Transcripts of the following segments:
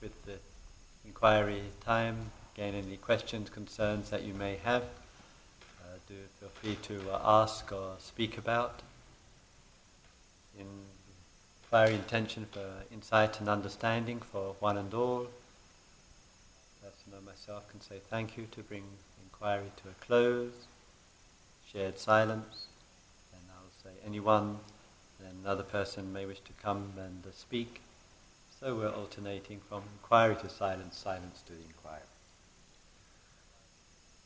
with the inquiry time. Again, any questions, concerns that you may have, uh, do feel free to uh, ask or speak about. In inquiry intention for insight and understanding for one and all. Person or myself can say thank you to bring inquiry to a close. Shared silence. And I'll say anyone, another person may wish to come and uh, speak. So we're alternating from inquiry to silence, silence to the inquiry.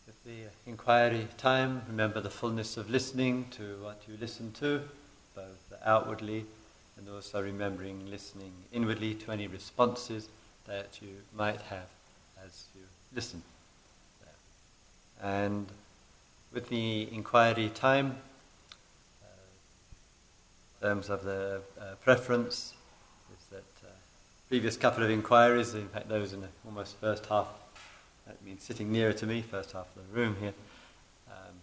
With the inquiry time, remember the fullness of listening to what you listen to, both outwardly and also remembering listening inwardly to any responses that you might have as you listen. And with the inquiry time, uh, in terms of the uh, preference, previous couple of inquiries, in fact those in the almost first half, that means sitting nearer to me, first half of the room here, um,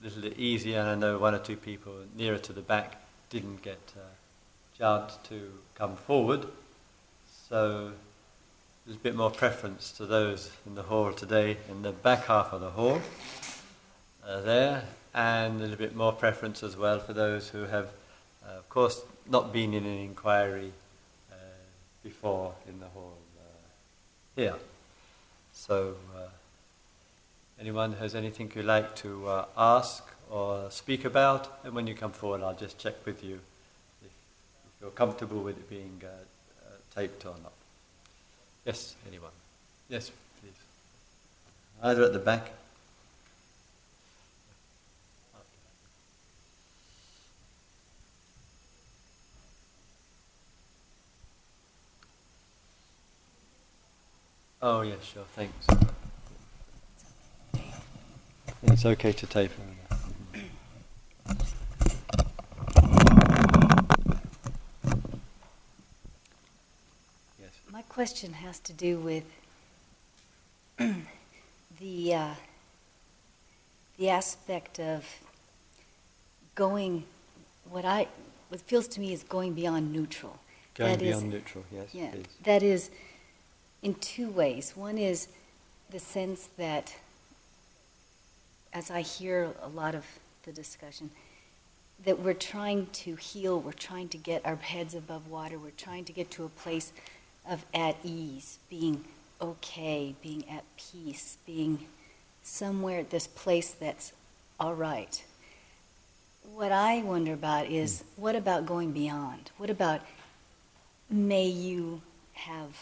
a little bit easier, and I know one or two people nearer to the back didn't get a chance to come forward, so there's a bit more preference to those in the hall today, in the back half of the hall uh, there, and a little bit more preference as well for those who have, uh, of course, not been in an inquiry uh, before in the hall uh, here. So, uh, anyone has anything you'd like to uh, ask or speak about, and when you come forward, I'll just check with you if, if you're comfortable with it being taped or not. Yes, anyone? Yes, please. Either at the back. Oh, yes, sure, thanks. It's okay to tape. Yes. My question has to do with the uh, the aspect of going. What I what feels to me is going beyond neutral. Going that beyond is, neutral, yes. Yeah, that is in two ways. One is the sense that, as I hear a lot of the discussion, that we're trying to heal, we're trying to get our heads above water, we're trying to get to a place of at ease, being okay, being at peace, being somewhere at this place that's all right. What I wonder about is hmm. what about going beyond? What about may you have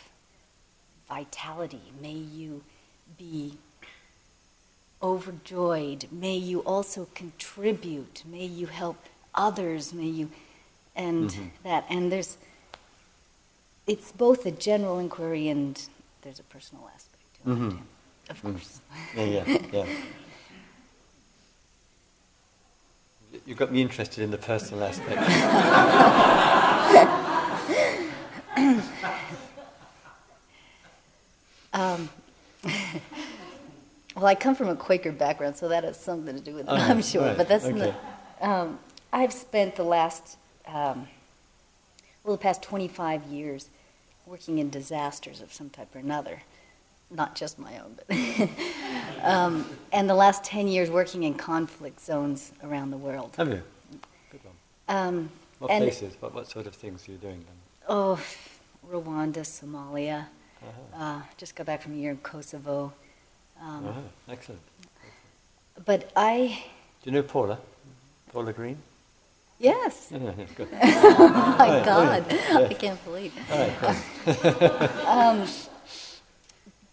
vitality. May you be overjoyed. May you also contribute. May you help others. May you, and mm-hmm. that. And there's, it's both a general inquiry and there's a personal aspect to mm-hmm. it, of mm. course. Yeah, yeah, yeah. You got me interested in the personal aspect. Um, well, I come from a Quaker background, so that has something to do with it, I'm sure. Right. But that's okay. the, um, I've spent the last, um, well, the past 25 years working in disasters of some type or another, not just my own, but um, and the last 10 years working in conflict zones around the world. Have you? Good one. Um, what places? What, what sort of things are you doing then? Oh, Rwanda, Somalia. Uh-huh. Uh, just got back from a year in Kosovo. Um, uh-huh. Excellent. But I. Do you know Paula? Paula Green? Yes. Yeah, yeah, good. oh my God, yeah. I can't believe. um,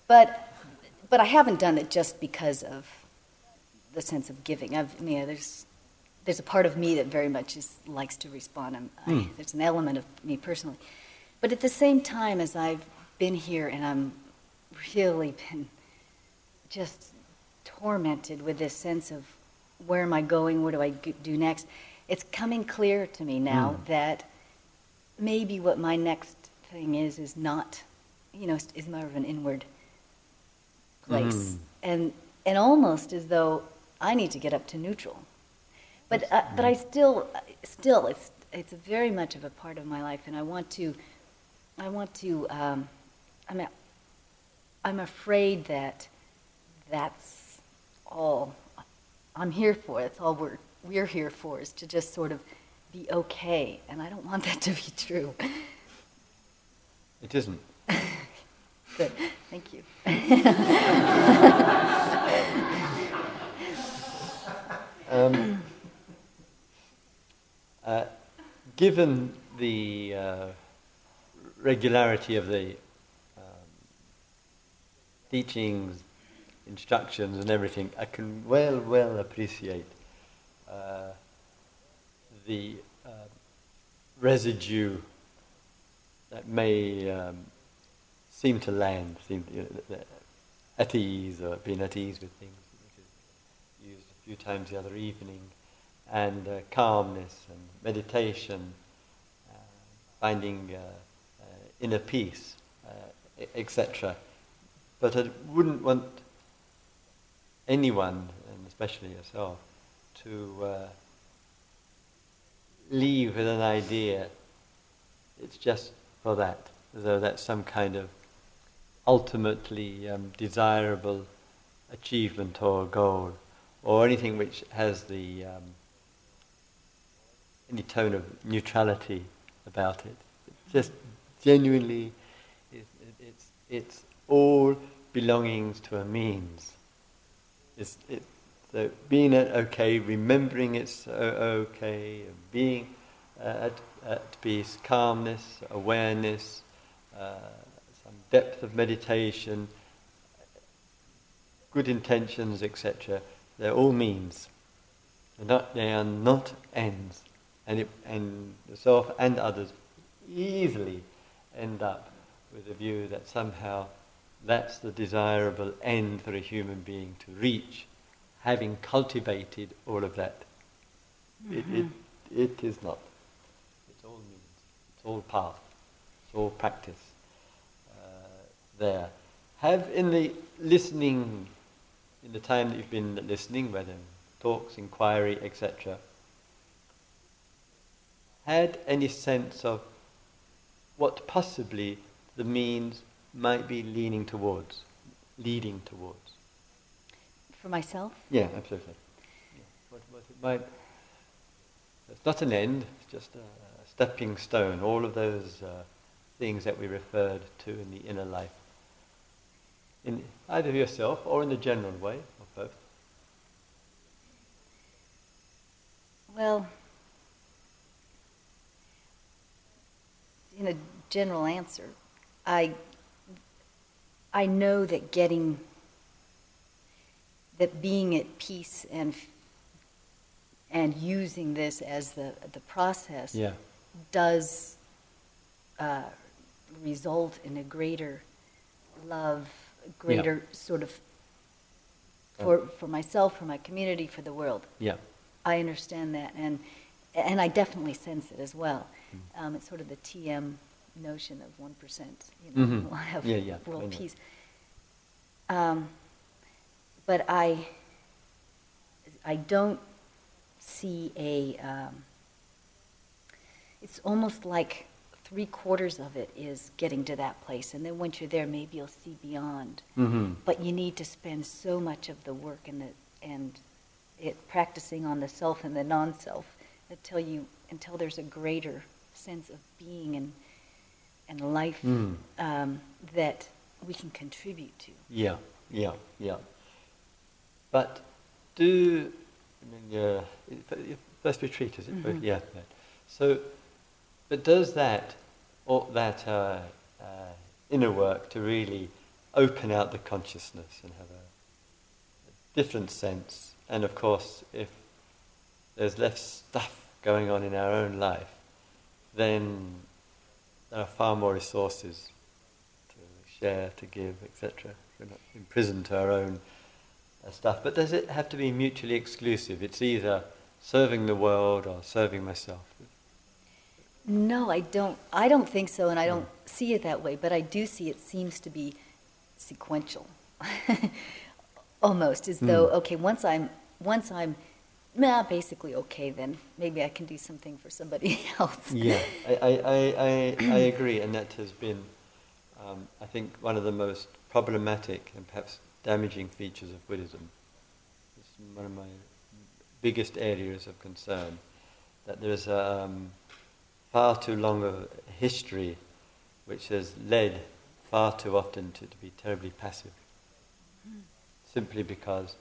but, but I haven't done it just because of the sense of giving. I've, I mean, there's, there's a part of me that very much is, likes to respond. Mm. I, hmm. there's an element of me personally. But at the same time, as I've been here and I'm really been just tormented with this sense of where am I going? What do I do next? It's coming clear to me now mm. that maybe what my next thing is is not, you know, is more of an inward place, mm. and and almost as though I need to get up to neutral. But uh, but I still still it's it's very much of a part of my life, and I want to I want to. Um, I mean, I'm afraid that that's all I'm here for. That's all we're we're here for is to just sort of be okay, and I don't want that to be true. It isn't. Good, thank you. um, uh, given the uh, regularity of the teachings, instructions, and everything, I can well, well appreciate uh, the uh, residue that may um, seem to land, seem to, you know, at ease or being at ease with things, which is used a few times the other evening, and uh, calmness and meditation, uh, finding uh, uh, inner peace, uh, etc. But I wouldn't want anyone, and especially yourself, to uh, leave with an idea it's just for that, though that's some kind of ultimately um, desirable achievement or goal, or anything which has the um, any tone of neutrality about it. It's just genuinely, it, it, it's it's all belongings to a means. It's, it, so being at okay, remembering it's okay, being uh, at, at peace, calmness, awareness, uh, some depth of meditation, good intentions, etc. They're all means. They're not, they are not ends. And, it, and yourself and others easily end up with a view that somehow that's the desirable end for a human being to reach having cultivated all of that. Mm-hmm. It, it, it is not. It's all means. It's all path. It's all practice uh, there. Have in the listening, in the time that you've been listening, whether talks, inquiry, etc., had any sense of what possibly the means might be leaning towards, leading towards? for myself? Yeah, absolutely. Yeah. What, what it might, it's not an end, it's just a, stepping stone. All of those uh, things that we referred to in the inner life. In either yourself or in the general way, or both. Well, in a general answer, I I know that getting that being at peace and and using this as the the process yeah. does uh, result in a greater love, greater yeah. sort of for for myself, for my community, for the world. Yeah, I understand that, and and I definitely sense it as well. Mm. Um, it's sort of the TM notion of one percent. You know, mm-hmm. we'll have yeah, yeah, world peace. Um, but I, I don't see a. Um, it's almost like three quarters of it is getting to that place, and then once you're there, maybe you'll see beyond. Mm-hmm. But you need to spend so much of the work and the and it practicing on the self and the non-self until you until there's a greater sense of being and and life mm. um, that we can contribute to. Yeah, yeah, yeah. But do, I mean, uh, first retreat, is it? Mm-hmm. Yeah, yeah. So, but does that, or that uh, uh, inner work to really open out the consciousness and have a, a different sense? And of course, if there's less stuff going on in our own life, then there are far more resources to share, to give, etc. We're not imprisoned to our own stuff. But does it have to be mutually exclusive? It's either serving the world or serving myself. No, I don't. I don't think so, and I don't mm. see it that way. But I do see it seems to be sequential, almost as though mm. okay, once I'm once I'm nah, basically okay, then maybe I can do something for somebody else. yeah, I, I, I, I, agree, and that has been um, I think one of the most problematic and perhaps damaging features of Buddhism it's one of my biggest areas of concern. That there is um, far too long a history which has led far too often to, to be terribly passive. Mm. Simply because a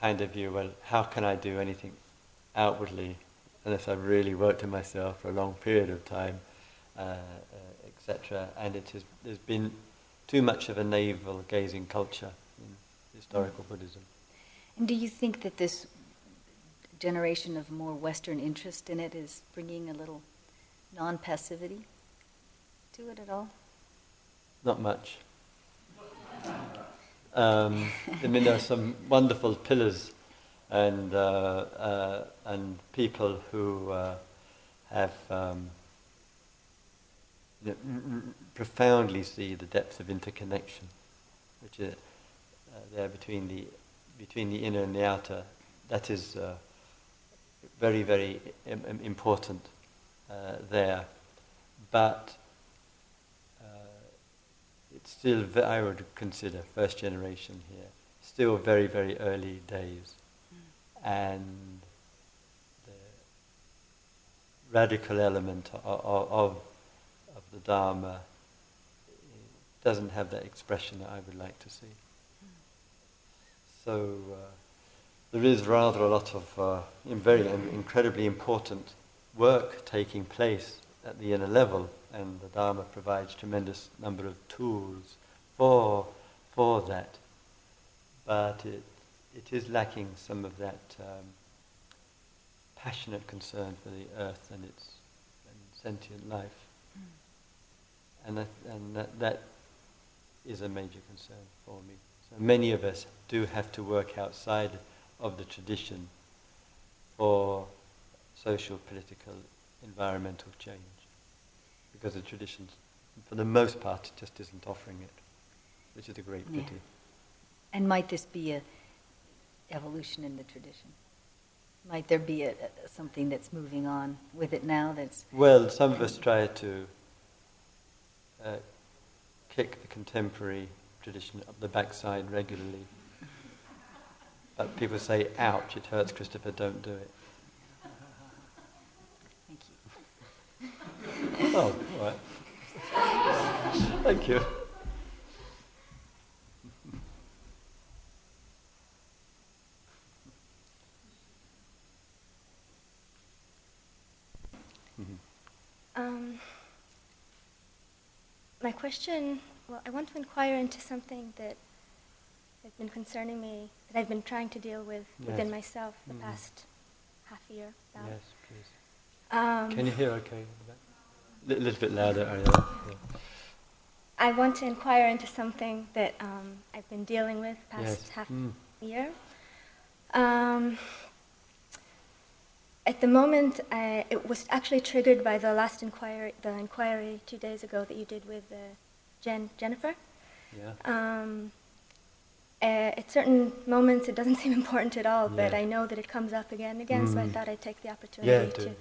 kind of view, well, how can I do anything outwardly unless I've really worked on myself for a long period of time, uh, uh, etc. And it has, there's been too much of a navel gazing culture in historical mm. Buddhism. And do you think that this generation of more Western interest in it is bringing a little non passivity to it at all? Not much. Um, I mean, there are some wonderful pillars and, uh, uh, and people who uh, have um, you know, profoundly see the depth of interconnection, which is uh, there between the, between the inner and the outer. That is uh, very, very Im- important uh, there. But still, I would consider first generation here, still very, very early days. And the radical element of, of, of, the Dharma doesn't have that expression that I would like to see. So uh, there is rather a lot of uh, very incredibly important work taking place at the inner level and the Dharma provides tremendous number of tools for, for that. But it, it is lacking some of that um, passionate concern for the earth and its and sentient life. Mm. And, that, and that, that is a major concern for me. So many of us do have to work outside of the tradition for social, political, environmental change because the tradition, for the most part, just isn't offering it, which is a great pity. Yeah. And might this be a evolution in the tradition? Might there be a, a, something that's moving on with it now? That's well, some of us try to uh, kick the contemporary tradition up the backside regularly. But people say, "Ouch! It hurts, Christopher. Don't do it." Thank you. oh, all right. Thank you. Um, my question, well, I want to inquire into something that has been concerning me, that I've been trying to deal with yes. within myself the mm. past half year. About. Yes, please. Um, Can you hear okay? A little bit louder, Ariella. Yeah. I want to inquire into something that um, I've been dealing with past yes. half mm. year. Um, at the moment, I, it was actually triggered by the last inquiry, the inquiry two days ago that you did with uh, Jen, Jennifer. Yeah. Um, uh, at certain moments, it doesn't seem important at all, yeah. but I know that it comes up again and again, mm. so I mm. thought I'd take the opportunity yeah, to.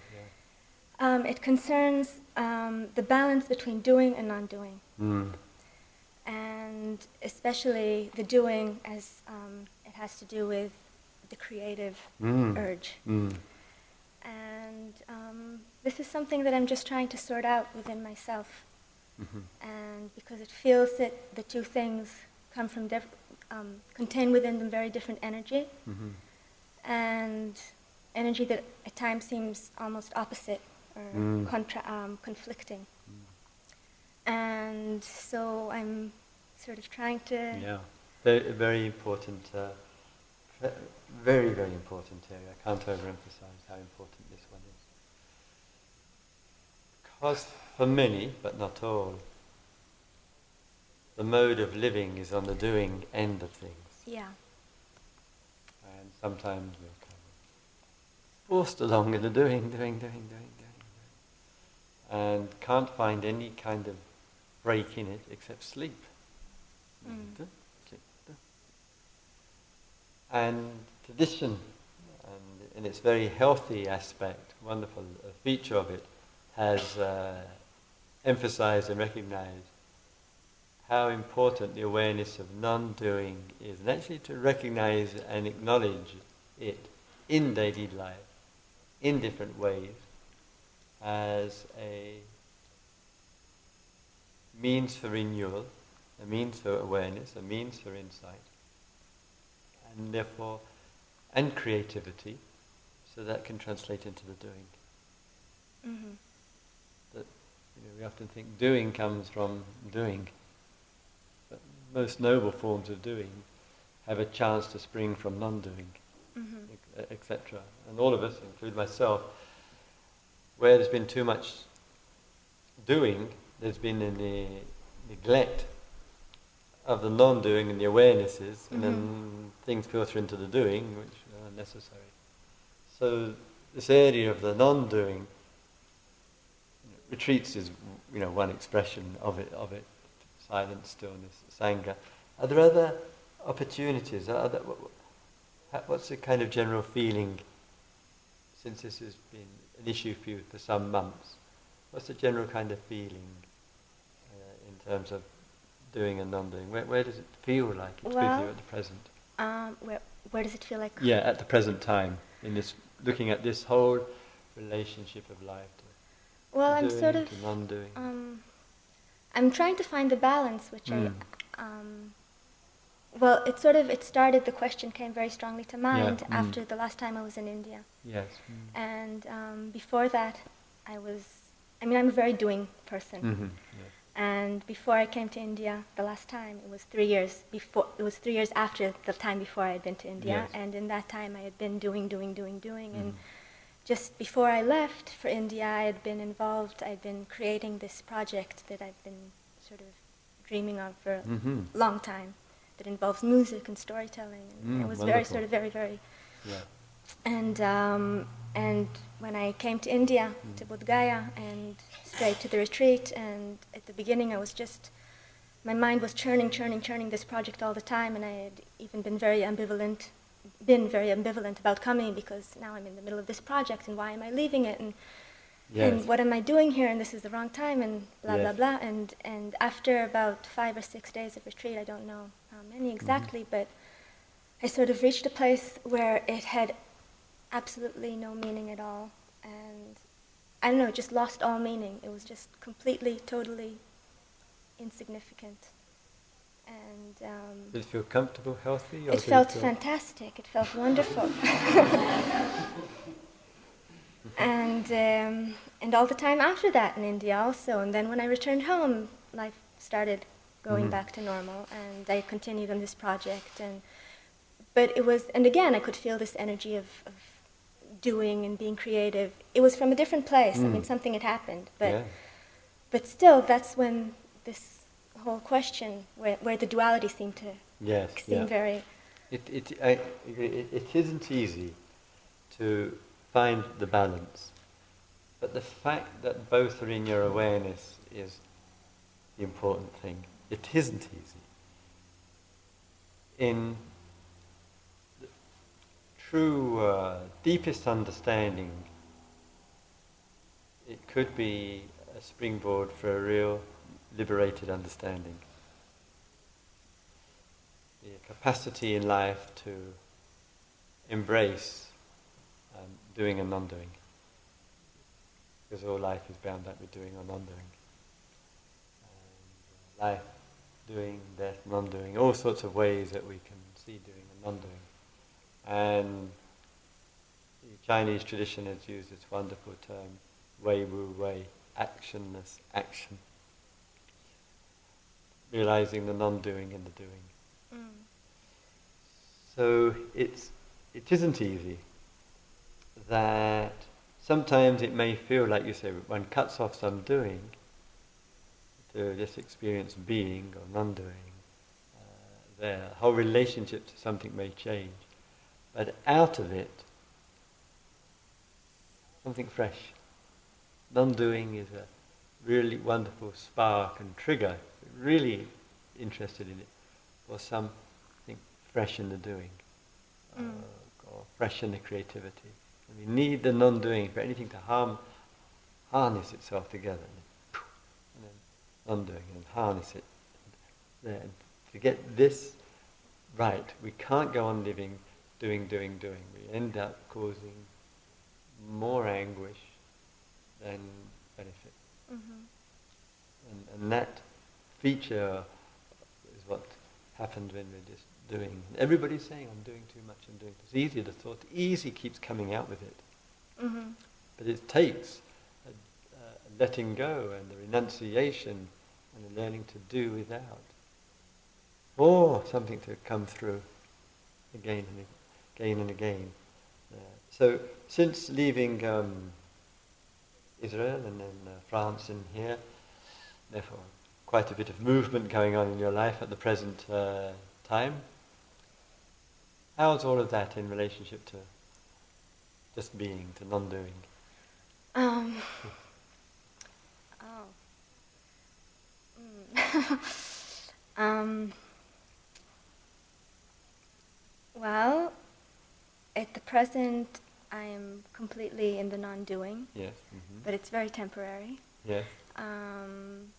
Um, it concerns um, the balance between doing and non-doing, mm. and especially the doing as um, it has to do with the creative mm. urge. Mm. And um, this is something that I'm just trying to sort out within myself, mm-hmm. and because it feels that the two things come from diff- um, contain within them very different energy, mm-hmm. and energy that at times seems almost opposite or mm. contra- um, conflicting. Mm. And so I'm sort of trying to. Yeah, very, very important, uh, very, very important area. I can't overemphasize how important this one is. Because for many, but not all, the mode of living is on the doing end of things. Yeah. And sometimes we're kind of forced along in the doing, doing, doing, doing and can't find any kind of break in it except sleep. Mm. And tradition, and in its very healthy aspect, wonderful feature of it, has uh, emphasized and recognized how important the awareness of non-doing is, and actually to recognize and acknowledge it in daily life, in different ways, as a means for renewal, a means for awareness, a means for insight, and therefore, and creativity, so that can translate into the doing. Mm-hmm. That you know, we often think doing comes from doing, but most noble forms of doing have a chance to spring from non-doing, Mm-hmm. etc. And all of us, include myself, where there's been too much doing, there's been a ne- neglect of the non-doing and the awarenesses, and then mm-hmm. things filter into the doing, which are necessary. So this area of the non-doing retreats is, you know, one expression of it. Of it, silence, stillness, sangha. Are there other opportunities? Are there, what- what- what's the kind of general feeling? Since this has been an issue for you for some months, what's the general kind of feeling uh, in terms of doing and non-doing? Where, where does it feel like it's with Well- you at the present? Um, where where does it feel like? Yeah, at the present time, in this looking at this whole relationship of life. To Well, I'm sort of non-doing. um, I'm trying to find the balance, which Mm. I um, well, it sort of it started. The question came very strongly to mind mm. after the last time I was in India, yes. Mm. and um, before that, I was. I mean, I'm a very doing person. Mm-hmm. yes. And before I came to India the last time, it was three years before. It was three years after the time before I had been to India, Yes. and in that time I had been doing, doing, doing, doing. And Mhm. just before I left for India, I had been involved. I'd been creating this project that I've been sort of dreaming of for Mhm. a long time. That involves music and storytelling. And Mm, it was very sort of very, very Yeah. and um, and when I came to India, to Bodh Gaya, and straight to the retreat, and at the beginning I was just, my mind was churning, churning, churning this project all the time, and I had even been very ambivalent, been very ambivalent about coming because now I'm in the middle of this project, and why am I leaving it, and Yes. and what am I doing here, and this is the wrong time, and blah Yes. blah blah, and and after about five or six days of retreat, I don't know how many exactly, but I sort of reached a place where it had absolutely no meaning at all, and I don't know, just lost all meaning. It was just completely, totally insignificant, and um, Did it feel comfortable, healthy? or it felt feel- fantastic. It felt wonderful. and um, and all the time after that in India also. And then when I returned home, life started going Mhm. back to normal, and I continued on this project. And but it was, and again, I could feel this energy of, of doing and being creative. It was from a different place. I mean, Mm. something had happened, but yeah. but still, that's when this whole question, where, where the duality seemed to Yes. seem Yeah. very It, it, I agree, it, it isn't easy to find the balance, but the fact that both are in your awareness is the important thing. It isn't easy. In true, uh, deepest understanding, it could be a springboard for a real liberated understanding the capacity in life to embrace doing and non-doing. Because all life is bound up with doing or non-doing. And, uh, life, doing, death, non-doing, all sorts of ways that we can see doing and non-doing. And the Chinese tradition has used this wonderful term, wei wu wei, actionless action. Realizing the non-doing and the doing. mm, So it's it isn't easy. That sometimes it may feel like you say one cuts off some doing to just experience of being or non-doing. Uh, the whole relationship to something may change, but out of it, something fresh. Non-doing is a really wonderful spark and trigger. Really interested in it for something fresh in the doing, uh, Mm. or fresh in the creativity. We need the non-doing for anything to harm, harness itself together, and then, and non-doing and harness it, there. And to get this right, we can't go on living, doing, doing, doing. We end up causing more anguish than benefit. Mm-hmm. And, and that feature is what happens when we're just doing. Everybody's saying, I'm doing too much, I'm doing It's easy, the thought easy keeps coming out with it. Mm-hmm. But it takes a, a letting go and the renunciation and the learning to do without. Or something to come through again and again and again. Uh, so since leaving um, Israel and then uh, France and here, therefore quite a bit of movement going on in your life at the present uh, time. How's all of that in relationship to just being, to non-doing? Um. Oh. Mm. um. Well, at the present, I am completely in the non-doing, Yes. hmm but it's very temporary. Yes. Um,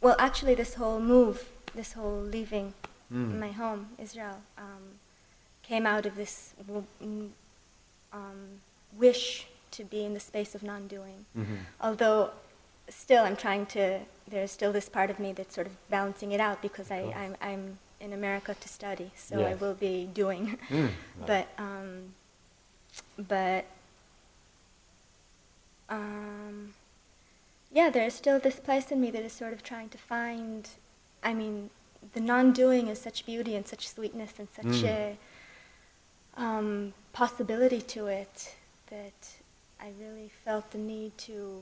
well, actually, this whole move, this whole leaving Mm. my home, Israel, um, came out of this mm, um, wish to be in the space of non-doing. hmm Although, still, I'm trying to. There's still this part of me that's sort of balancing it out because I, course. I'm, I'm in America to study, so I will be doing. Mm. But um, but um, yeah, there's still this place in me that is sort of trying to find. I mean, the non-doing is such beauty and such sweetness and such Mm. a um, possibility to it that I really felt the need to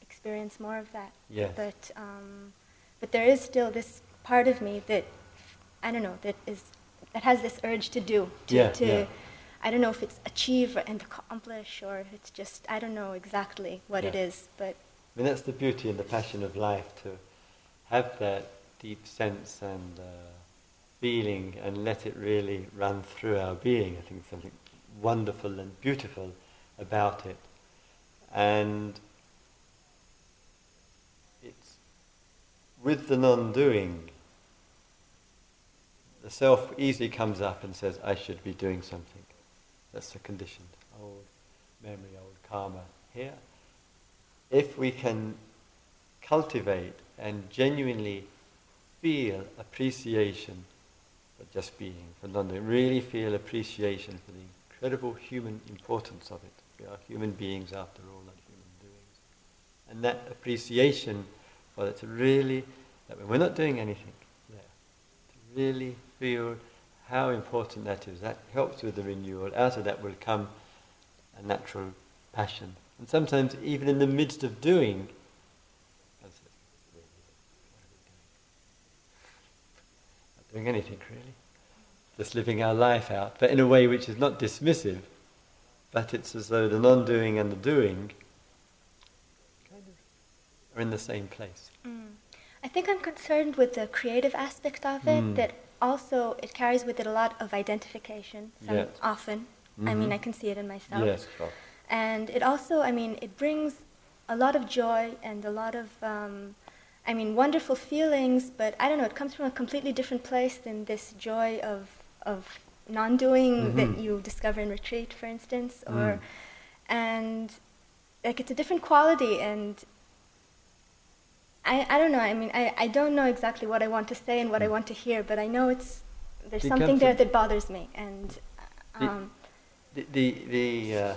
experience more of that. Yes. But um, but there is still this part of me that I don't know that is that has this urge to do to, Yeah, to yeah. I don't know if it's achieve and accomplish or if it's just I don't know exactly what it Yeah. is, but I mean, that's the beauty and the passion of life to have that deep sense and uh, feeling and let it really run through our being. I think something wonderful and beautiful about it. And it's with the non doing, the self easily comes up and says, I should be doing something. That's the conditioned old memory, old karma here if we can cultivate and genuinely feel appreciation for just being, for London, really feel appreciation for the incredible human importance of it. We are human beings after all, not human doings. And that appreciation for it to really, that when we're not doing anything there, to really feel how important that is. That helps with the renewal. Out of that will come a natural passion. And sometimes, even in the midst of doing, not doing anything really, just living our life out, but in a way which is not dismissive, but it's as though the non doing and the doing kind of are in the same place. Mm. I think I'm concerned with the creative aspect of it. Mm. That also it carries with it a lot of identification. Some, Yes. Often, I mean, Mhm. I can see it in myself. Yes, sure. And it also, I mean, it brings a lot of joy and a lot of, um, I mean, wonderful feelings. But I don't know, it comes from a completely different place than this joy of of non-doing that Mhm. you discover in retreat, for instance, Mm. or and like it's a different quality and. I, I don't know. I mean, I, I don't know exactly what I want to say and what I Mm. want to hear, but I know it's there's You something there that bothers me, and The- um, The the the, uh,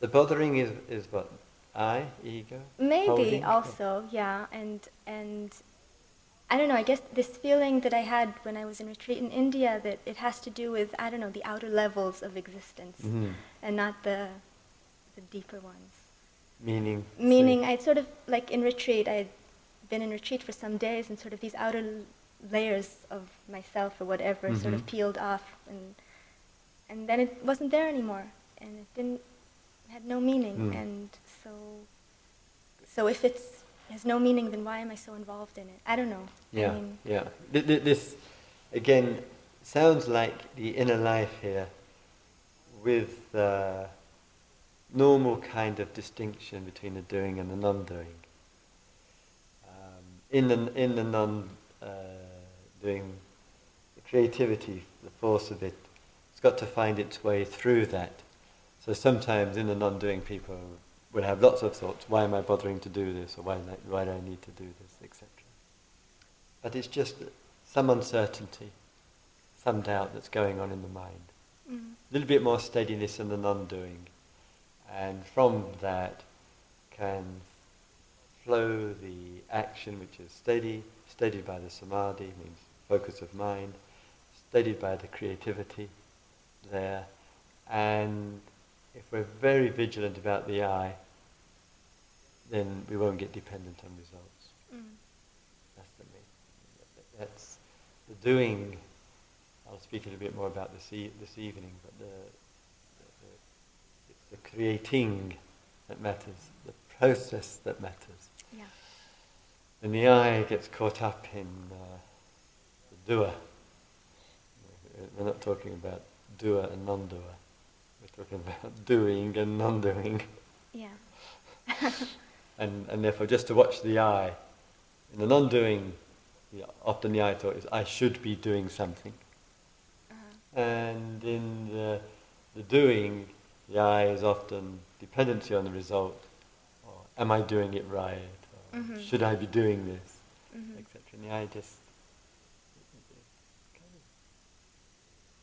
the bothering is is what I ego. Maybe holding? also, yeah, and and I don't know. I guess this feeling that I had when I was in retreat in India that it has to do with I don't know the outer levels of existence Mhm. and not the the deeper ones. Meaning. Meaning, I'd sort of like in retreat. I'd been in retreat for some days, and sort of these outer layers of myself or whatever sort of Mhm. peeled off, and and then it wasn't there anymore, and it didn't had no meaning, Mm. and so so if it's has no meaning, then why am I so involved in it? I don't know. Yeah, I mean, yeah. Th- th- This, again, sounds like the inner life here with the normal kind of distinction between the doing and the non-doing. Um, in the in the non uh, doing the creativity, the force of it, it's got to find its way through that. So sometimes in the non-doing, people will have lots of thoughts. Why am I bothering to do this, or why, why do I need to do this, etc. But it's just some uncertainty, some doubt that's going on in the mind. Mm. A little bit more steadiness in the non-doing, and from that can flow the action which is steady, steadied by the samadhi, means focus of mind, steadied by the creativity there, and if we're very vigilant about the I, then we won't get dependent on results. Mm. That's the main. That's the doing. I'll speak a little bit more about this e- this evening, but the, the, the it's the creating that matters, the process that matters. Yeah. And the I gets caught up in uh, the doer. We're not talking about doer and non-doer. Talking about doing and non-doing. Yeah. And, and therefore, just to watch the I, In the non-doing, the, often the I thought is, I should be doing something. Uh-huh. And in the, the doing, the I is often dependency on the result. Or, am I doing it right? Or, Mhm. Should I be doing this? Mhm. Etc. And the I just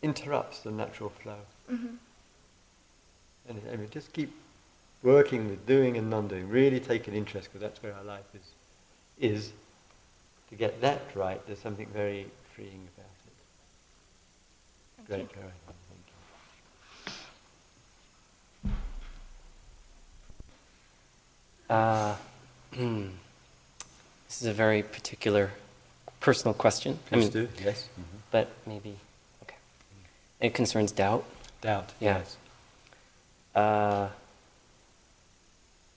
interrupts the natural flow. Mhm. And, and we just keep working with doing and non-doing, really take an interest because that's where our life is. Is to get that right, there's something very freeing about it. Thank Great, you. Caroline, thank Uh, this is a very particular personal question. I mean, Please do, yes. but maybe okay. It concerns doubt. Doubt, Yeah. yes. Uh,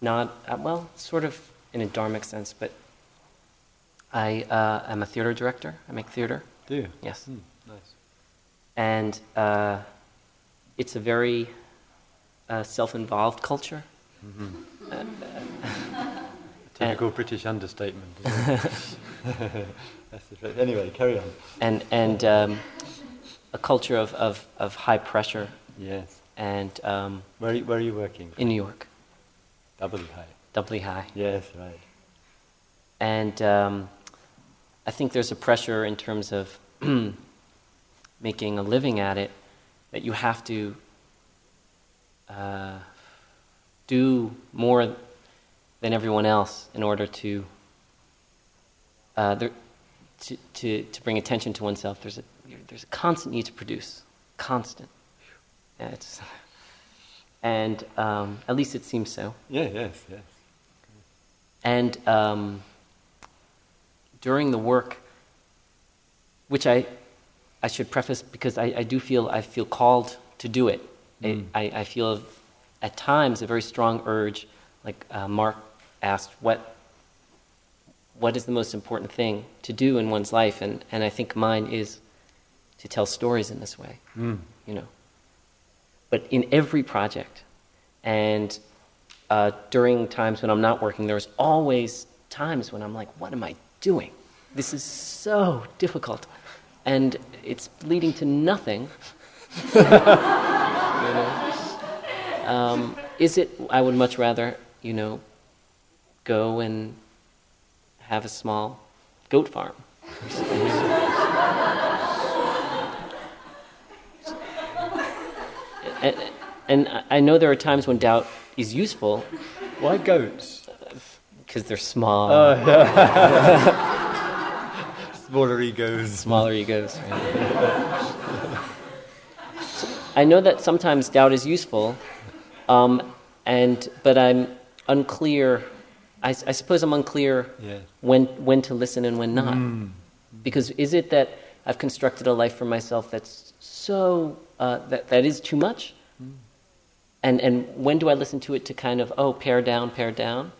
not uh, well, sort of in a dharmic sense, but I uh, am a theater director. I make theater, Do you? Yes. Hmm, nice. and uh, it's a very uh, self-involved culture. Typical British understatement. isn't it? that's the truth. Anyway, carry on. and and um, a culture of, of, of high pressure Yes. And um, Where are you, where are you working? in New York, Doubly high. doubly high. Yes, right. And um, I think there's a pressure in terms of making a living at it that you have to uh, do more than everyone else in order to, uh, there, to, to, to bring attention to oneself. There's a, there's a constant need to produce, constant. Yeah, it's, and um, at least it seems so. Yeah, yes, yes. And um, during the work, which I, I should preface because I, I do feel I feel called to do it. Mm. I, I feel at times a very strong urge, like uh, Mark asked, what what is the most important thing to do in one's life? And, and I think mine is to tell stories in this way Mm. you know. But in every project, and uh, during times when I'm not working, there's always times when I'm like, what am I doing? This is so difficult. And it's leading to nothing. you know? um, is it, I would much rather, you know, go and have a small goat farm. and, and I know there are times when doubt is useful Why goats? because they're small, Smaller egos. smaller egos. Right? I know that sometimes doubt is useful, um, and but I'm unclear. I, I suppose I'm unclear Yeah. when when to listen and when not. Because is it that I've constructed a life for myself that's so uh, that that is too much? And and when do I listen to it to kind of oh pare down, pare down?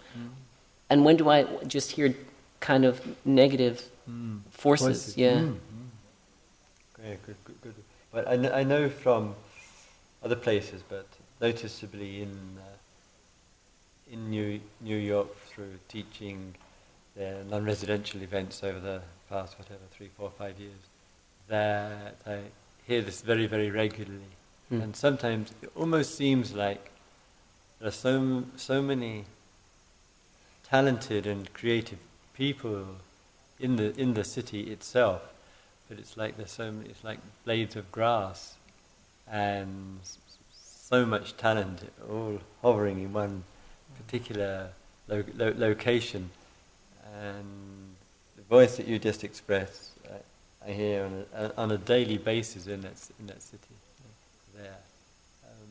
And when do I just hear kind of negative forces? Voices. Yeah. Mm, Yeah, good, good, good. But I, kn- I know from other places, but noticeably in uh, in New New York through teaching their non-residential events over the past whatever three, four, five years, that I hear this very, very regularly, Mm. and sometimes it almost seems like there are so so many talented and creative people in the in the city itself, but it's like there's so many, it's like blades of grass, and so much talent all hovering in one particular lo- lo- location, and the voice that you just expressed, Hear on a, on a daily basis in that in that city. There, um,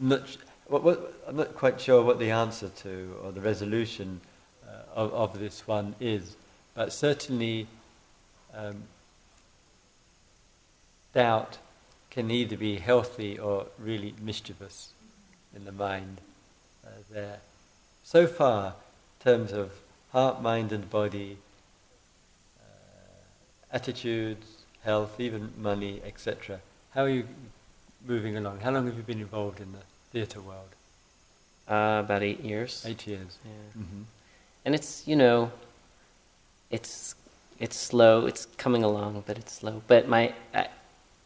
I'm not. Sh- what, what, I'm not quite sure what the answer to or the resolution uh, of, of this one is, but certainly um, doubt can either be healthy or really mischievous in the mind uh, there. So far, in terms of heart, mind, and body, attitudes, health, even money, etc., how are you moving along? How long have you been involved in the theatre world? Uh, about eight years. Eight years. Yeah. Mm-hmm. And it's you know, it's it's slow. It's coming along, but it's slow. But my I,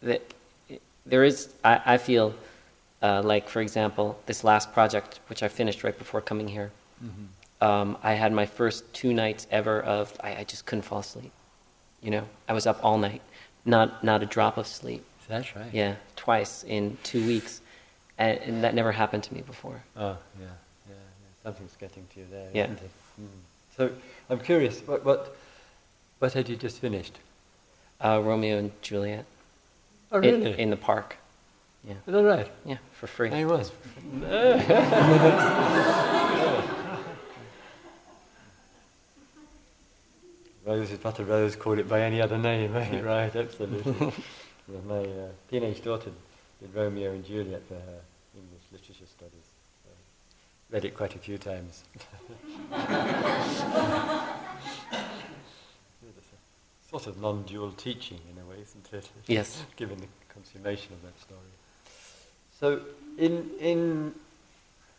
the, there is I, I feel uh, like for example this last project which I finished right before coming here. Mm-hmm. Um, I had my first two nights ever of I, I just couldn't fall asleep. You know, I was up all night, not not a drop of sleep. That's right. Yeah, twice in two weeks, and, and that never happened to me before. Oh, yeah, yeah, yeah. Something's getting to you there, Yeah. Mm. So, I'm curious, what, what, what had you just finished? Uh, Romeo and Juliet Oh, in, really? in the park. Yeah, Is that right? yeah, for free. I was. Rose is but a rose, call it by any other name, eh? right, absolutely. Yeah, My uh, teenage daughter did Romeo and Juliet for her English literature studies. Read it quite a few times. Sort of non-dual teaching in a way, isn't it? Yes. Given the consummation of that story. So, in in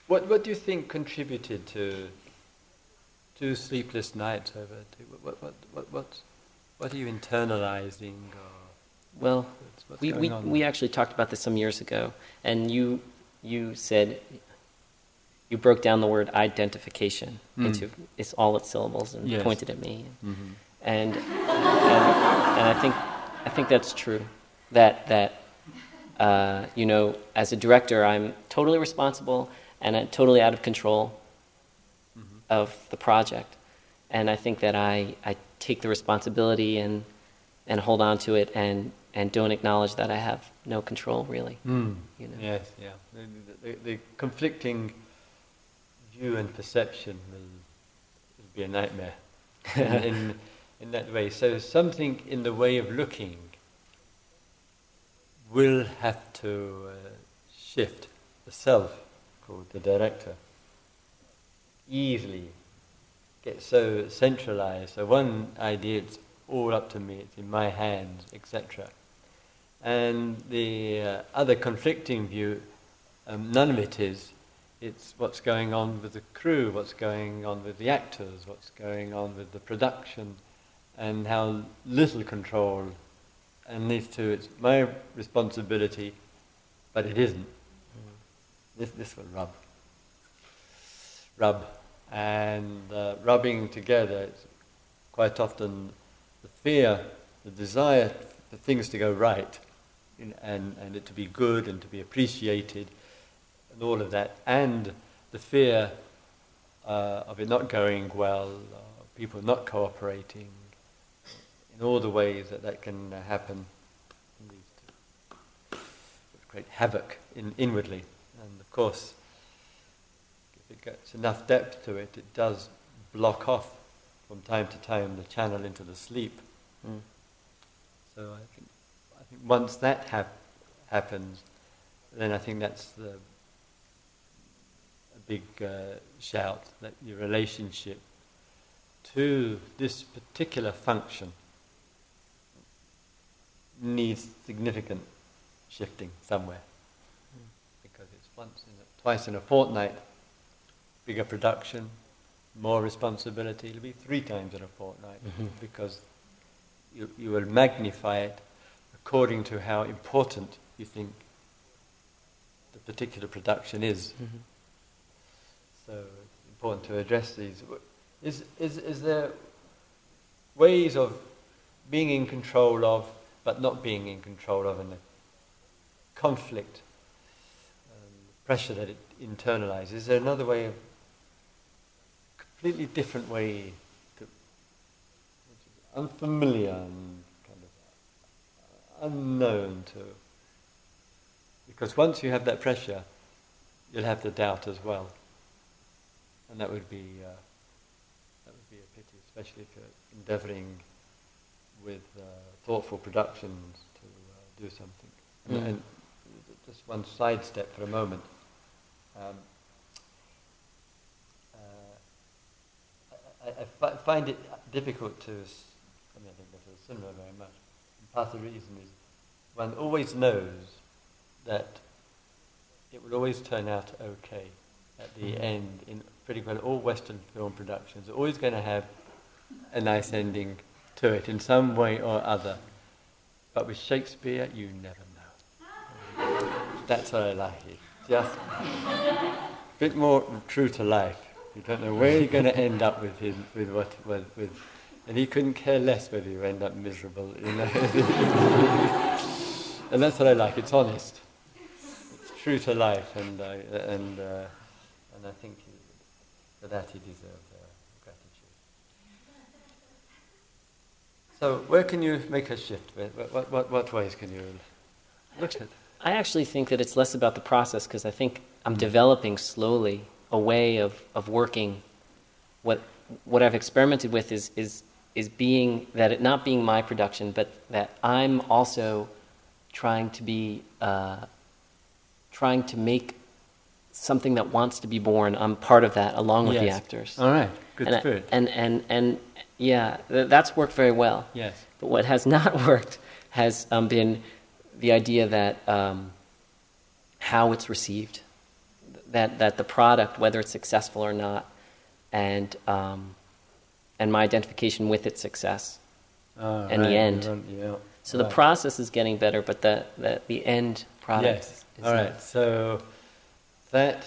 what what do you think contributed to to sleepless nights over? To, what, what what what what are you internalizing or Well, we, we, on? we actually talked about this some years ago, and you you said you broke down the word identification Mm. into it's all its syllables and Yes. pointed at me, Mhm. and, and and I think I think that's true. That that uh, you know, as a director, I'm totally responsible and I'm totally out of control. Of the project, and I think that I I take the responsibility and and hold on to it and and don't acknowledge that I have no control really. Mm. You know. Yes, yeah. The, the, the conflicting view and perception will, will be a nightmare in, in, in that way. So something in the way of looking will have to uh, shift. The self, called the director, easily get so centralized. So one idea, it's all up to me, it's in my hands, etc. And the uh, other conflicting view, um, none of it is. It's what's going on with the crew, what's going on with the actors, what's going on with the production, and how little control. And these two, it's my responsibility, but it isn't. This, this will rub. Rub. And uh, rubbing together, it's quite often the fear, the desire for things to go right, and, and it to be good and to be appreciated, and all of that, and the fear uh, of it not going well, people not cooperating, in all the ways that that can happen, great havoc in, inwardly. And of course, it gets enough depth to it, it does block off from time to time the channel into the sleep. Mm. So I think, I think once that hap- happens, then I think that's the a big uh, shout that your relationship to this particular function needs significant shifting somewhere, because it's once in a, twice in a fortnight, bigger production, more responsibility, it'll be three times in a fortnight Mhm. because you, you will magnify it according to how important you think the particular production is. Mhm. So it's important to address these. Is, is, is there ways of being in control of, but not being in control of, and the conflict, um, pressure that it internalizes? Is there another way of, completely different way, to, which is unfamiliar and kind of unknown to? Because once you have that pressure, you'll have the doubt as well and that would be uh, that would be a pity, especially if you're endeavouring with uh, thoughtful productions to uh, do something. And, Mm. and just one sidestep for a moment. Um, I, I, fi- find it difficult to. I mean, I think this is similar very much. And part of the reason is one always knows that it will always turn out okay at the Mhm. end in pretty well all Western film productions are always going to have a nice ending to it in some way or other. But with Shakespeare, you never know. That's what I like. It's just a bit more true to life. You don't know where you're going to end up with him, with what, with, with, and he couldn't care less whether you end up miserable. You know, and that's what I like. It's honest. It's true to life, and I and uh, and I think he, for that he deserves uh, gratitude. So, where can you make a shift? Where- What, what, what ways can you look at? I actually think that it's less about the process because I think I'm Mm. developing slowly a way of, of working. What what I've experimented with is is is being that it not being my production, but that I'm also trying to be uh, trying to make something that wants to be born. I'm part of that along with the actors. All right, good and, I- spirit. and and and yeah, th- that's worked very well. yes. But what has not worked has um, been the idea that um, how it's received, that that the product, whether it's successful or not, and um, and my identification with its success. All and the end. yeah. So the process is getting better, but the the, the end product. Yes. Is All not. right. So that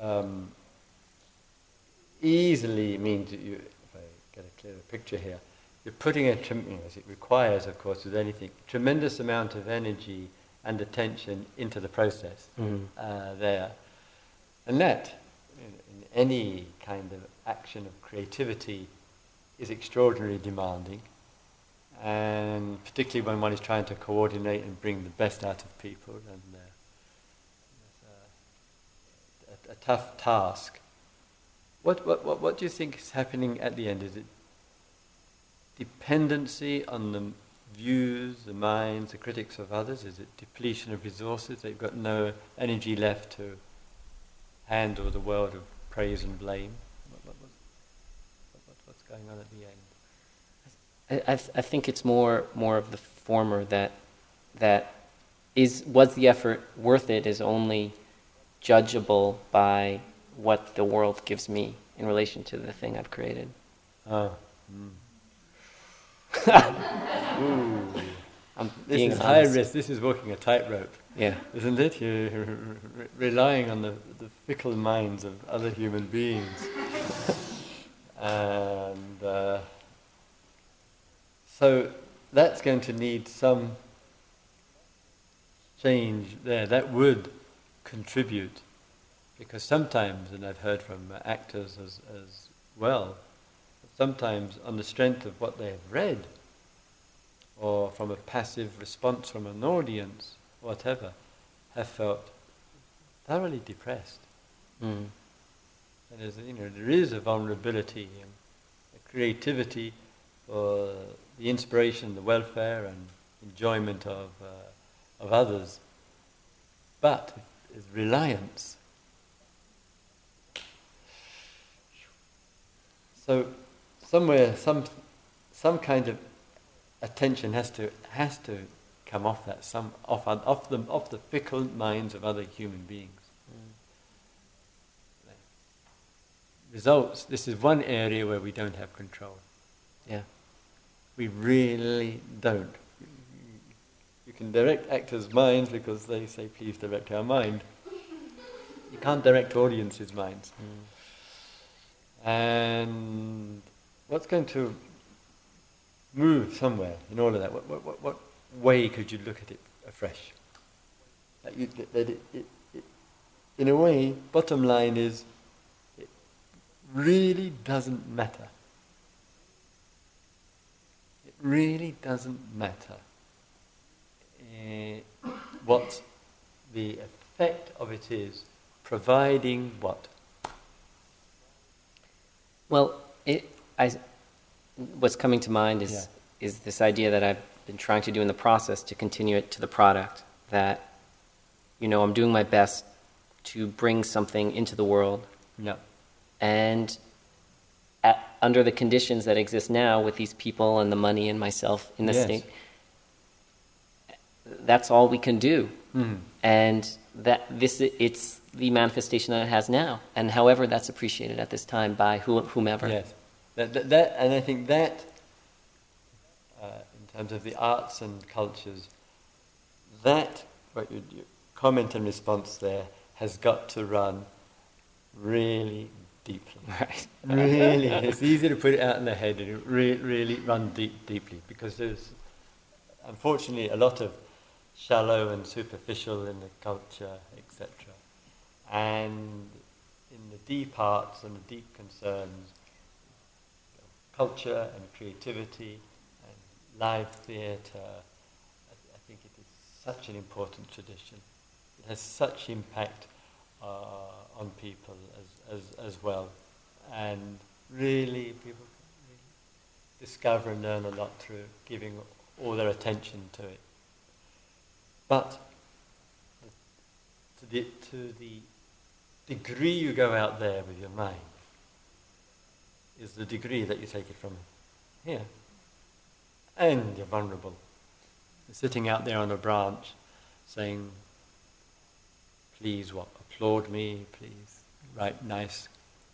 um, easily means that you, if I get a clearer picture here, you're putting a, as it requires, of course, with anything, tremendous amount of energy and attention into the process Mhm. uh, there. And that, in, in any kind of action of creativity, is extraordinarily demanding. And particularly when one is trying to coordinate and bring the best out of people, and uh, it's a, a, a tough task. What, what, what, what do you think is happening at the end? Is it dependency on the views, the minds, the critics of others? Is it depletion of resources? They've got no energy left to handle the world of praise and blame. What, what, what, what, what's going on at the end? I, I, th- I think it's more more of the former that that is was the effort worth it is only judgeable by what the world gives me in relation to the thing I've created. Oh. Ooh. I'm This being is high risk. This is walking a tightrope, Yeah. isn't it? You're re- relying on the, the fickle minds of other human beings. and uh, so that's going to need some change there. That would contribute. Because sometimes, and I've heard from actors as, as well, sometimes on the strength of what they have read, or from a passive response from an audience, whatever, have felt thoroughly depressed. Mm. And there's, you know, there is a vulnerability and a creativity for the inspiration, the welfare and enjoyment of, uh, of others. But is reliance. So somewhere, some, some kind of attention has to, has to come off that, some, off, off, the, off the fickle minds of other human beings. results, this is one area where we don't have control. Yeah. We really don't. You can direct actors' minds because they say, please direct our mind. You can't direct audiences' minds. Mm. And what's going to move somewhere in all of that? What, what, what, what way could you look at it afresh? That you, that it, it, it, in a way, bottom line is, it really doesn't matter. It really doesn't matter uh, what the effect of it is, providing what? Well, it, I, what's coming to mind is, Yeah. is this idea that I've been trying to do in the process to continue it to the product. That, you know, I'm doing my best to bring something into the world, No. and at, under the conditions that exist now with these people and the money and myself in the Yes. state, that's all we can do. Mm. and that this it's the manifestation that it has now, and however that's appreciated at this time by who, whomever. Yes, that, that, that, and I think that, uh, in terms of the arts and cultures, that what your, your comment and response there has got to run really deeply. Right. really, it's easy to put it out in the head and it really, really run deep, deeply because there's, unfortunately, a lot of shallow and superficial in the culture, etc. And in the deep arts and the deep concerns, culture and creativity and live theatre, I, I think it is such an important tradition. It has such impact uh, on people as, as, as well. And really, people discover and learn a lot through giving all their attention to it. But to the, to the degree you go out there with your mind is the degree that you take it from here. And you're vulnerable. You're sitting out there on a branch saying, please what? Applaud me, please. Write nice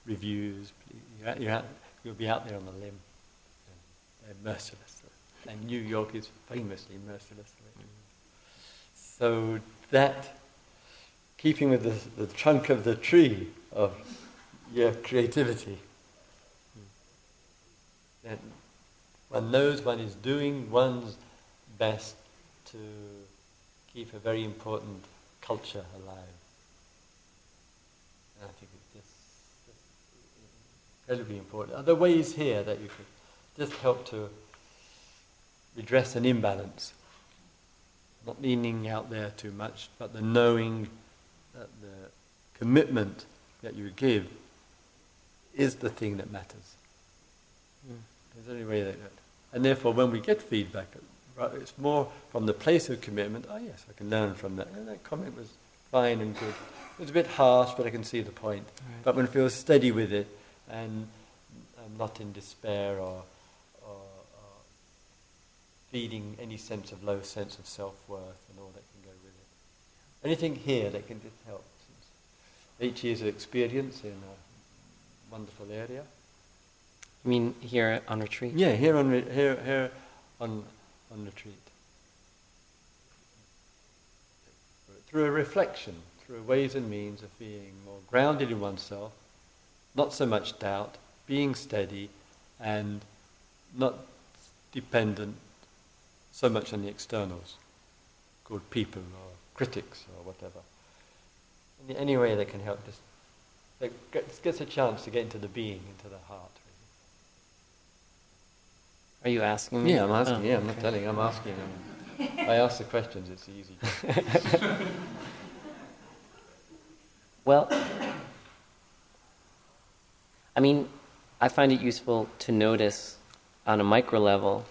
reviews. Please. You're out, you're out, you'll be out there on the limb. They're merciless. And New York is famously merciless. So that, keeping with the, the trunk of the tree of your creativity, that one knows one is doing one's best to keep a very important culture alive. And I think it's just incredibly important. Are there ways here that you could just help to redress an imbalance? Not leaning out there too much, but the knowing that the commitment that you give is the thing that matters. Mm. There's any way that, and therefore, when we get feedback, it's more from the place of commitment. Oh yes, I can learn from that. And that comment was fine and good. It was a bit harsh, but I can see the point. Right. But when I feel steady with it, and I'm not in despair or, or, or feeding any sense of low sense of self worth and all that can go with it. Anything here that can just help. Eight years of experience in a wonderful area. You mean here on retreat? Yeah, here on re- here here on on retreat. Through a reflection, through ways and means of being more grounded in oneself, not so much doubt, being steady, and not dependent so much on the externals, called people or critics or whatever. Any, way that can help, just that gets a chance to get into the being, into the heart. Are you asking me? Yeah, I'm asking. Oh, yeah, I'm not okay. telling. I'm asking. Um, I ask the questions. It's easy. Well, I mean, I find it useful to notice on a micro level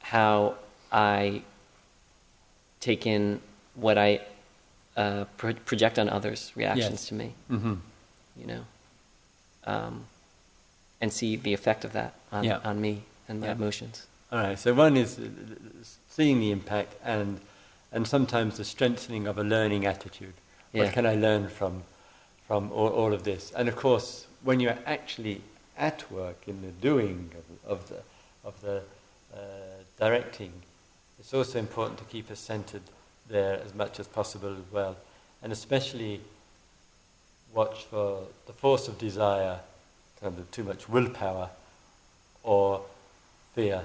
how I take in what I uh, pro- project on others' reactions Yes. to me, mm-hmm. you know, um, and see the effect of that on, Yeah. on me and my Yeah. emotions. All right. So one is uh, seeing the impact, and and sometimes the strengthening of a learning attitude. Yeah. What can I learn from from all, all of this. And of course, when you're actually at work in the doing of, of the, of the uh, directing, it's also important to keep us centered there as much as possible as well. And especially watch for the force of desire, of too much willpower, or fear.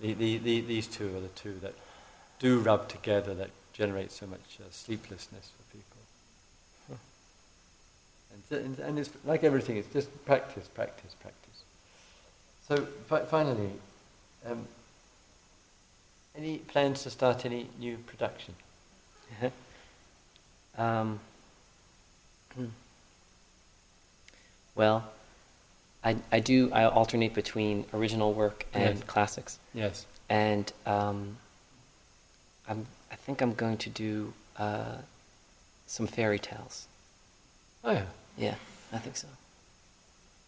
The, the, the, these two are the two that do rub together that generate so much uh, sleeplessness for people. And, and, and, it's like everything, it's just practice, practice, practice. So fi- finally, um, any plans to start any new production? um, well, I, I do, I alternate between original work and Yes. classics. Yes. And um, I'm, I think I'm going to do uh, some fairy tales. Oh yeah. Yeah, I think so.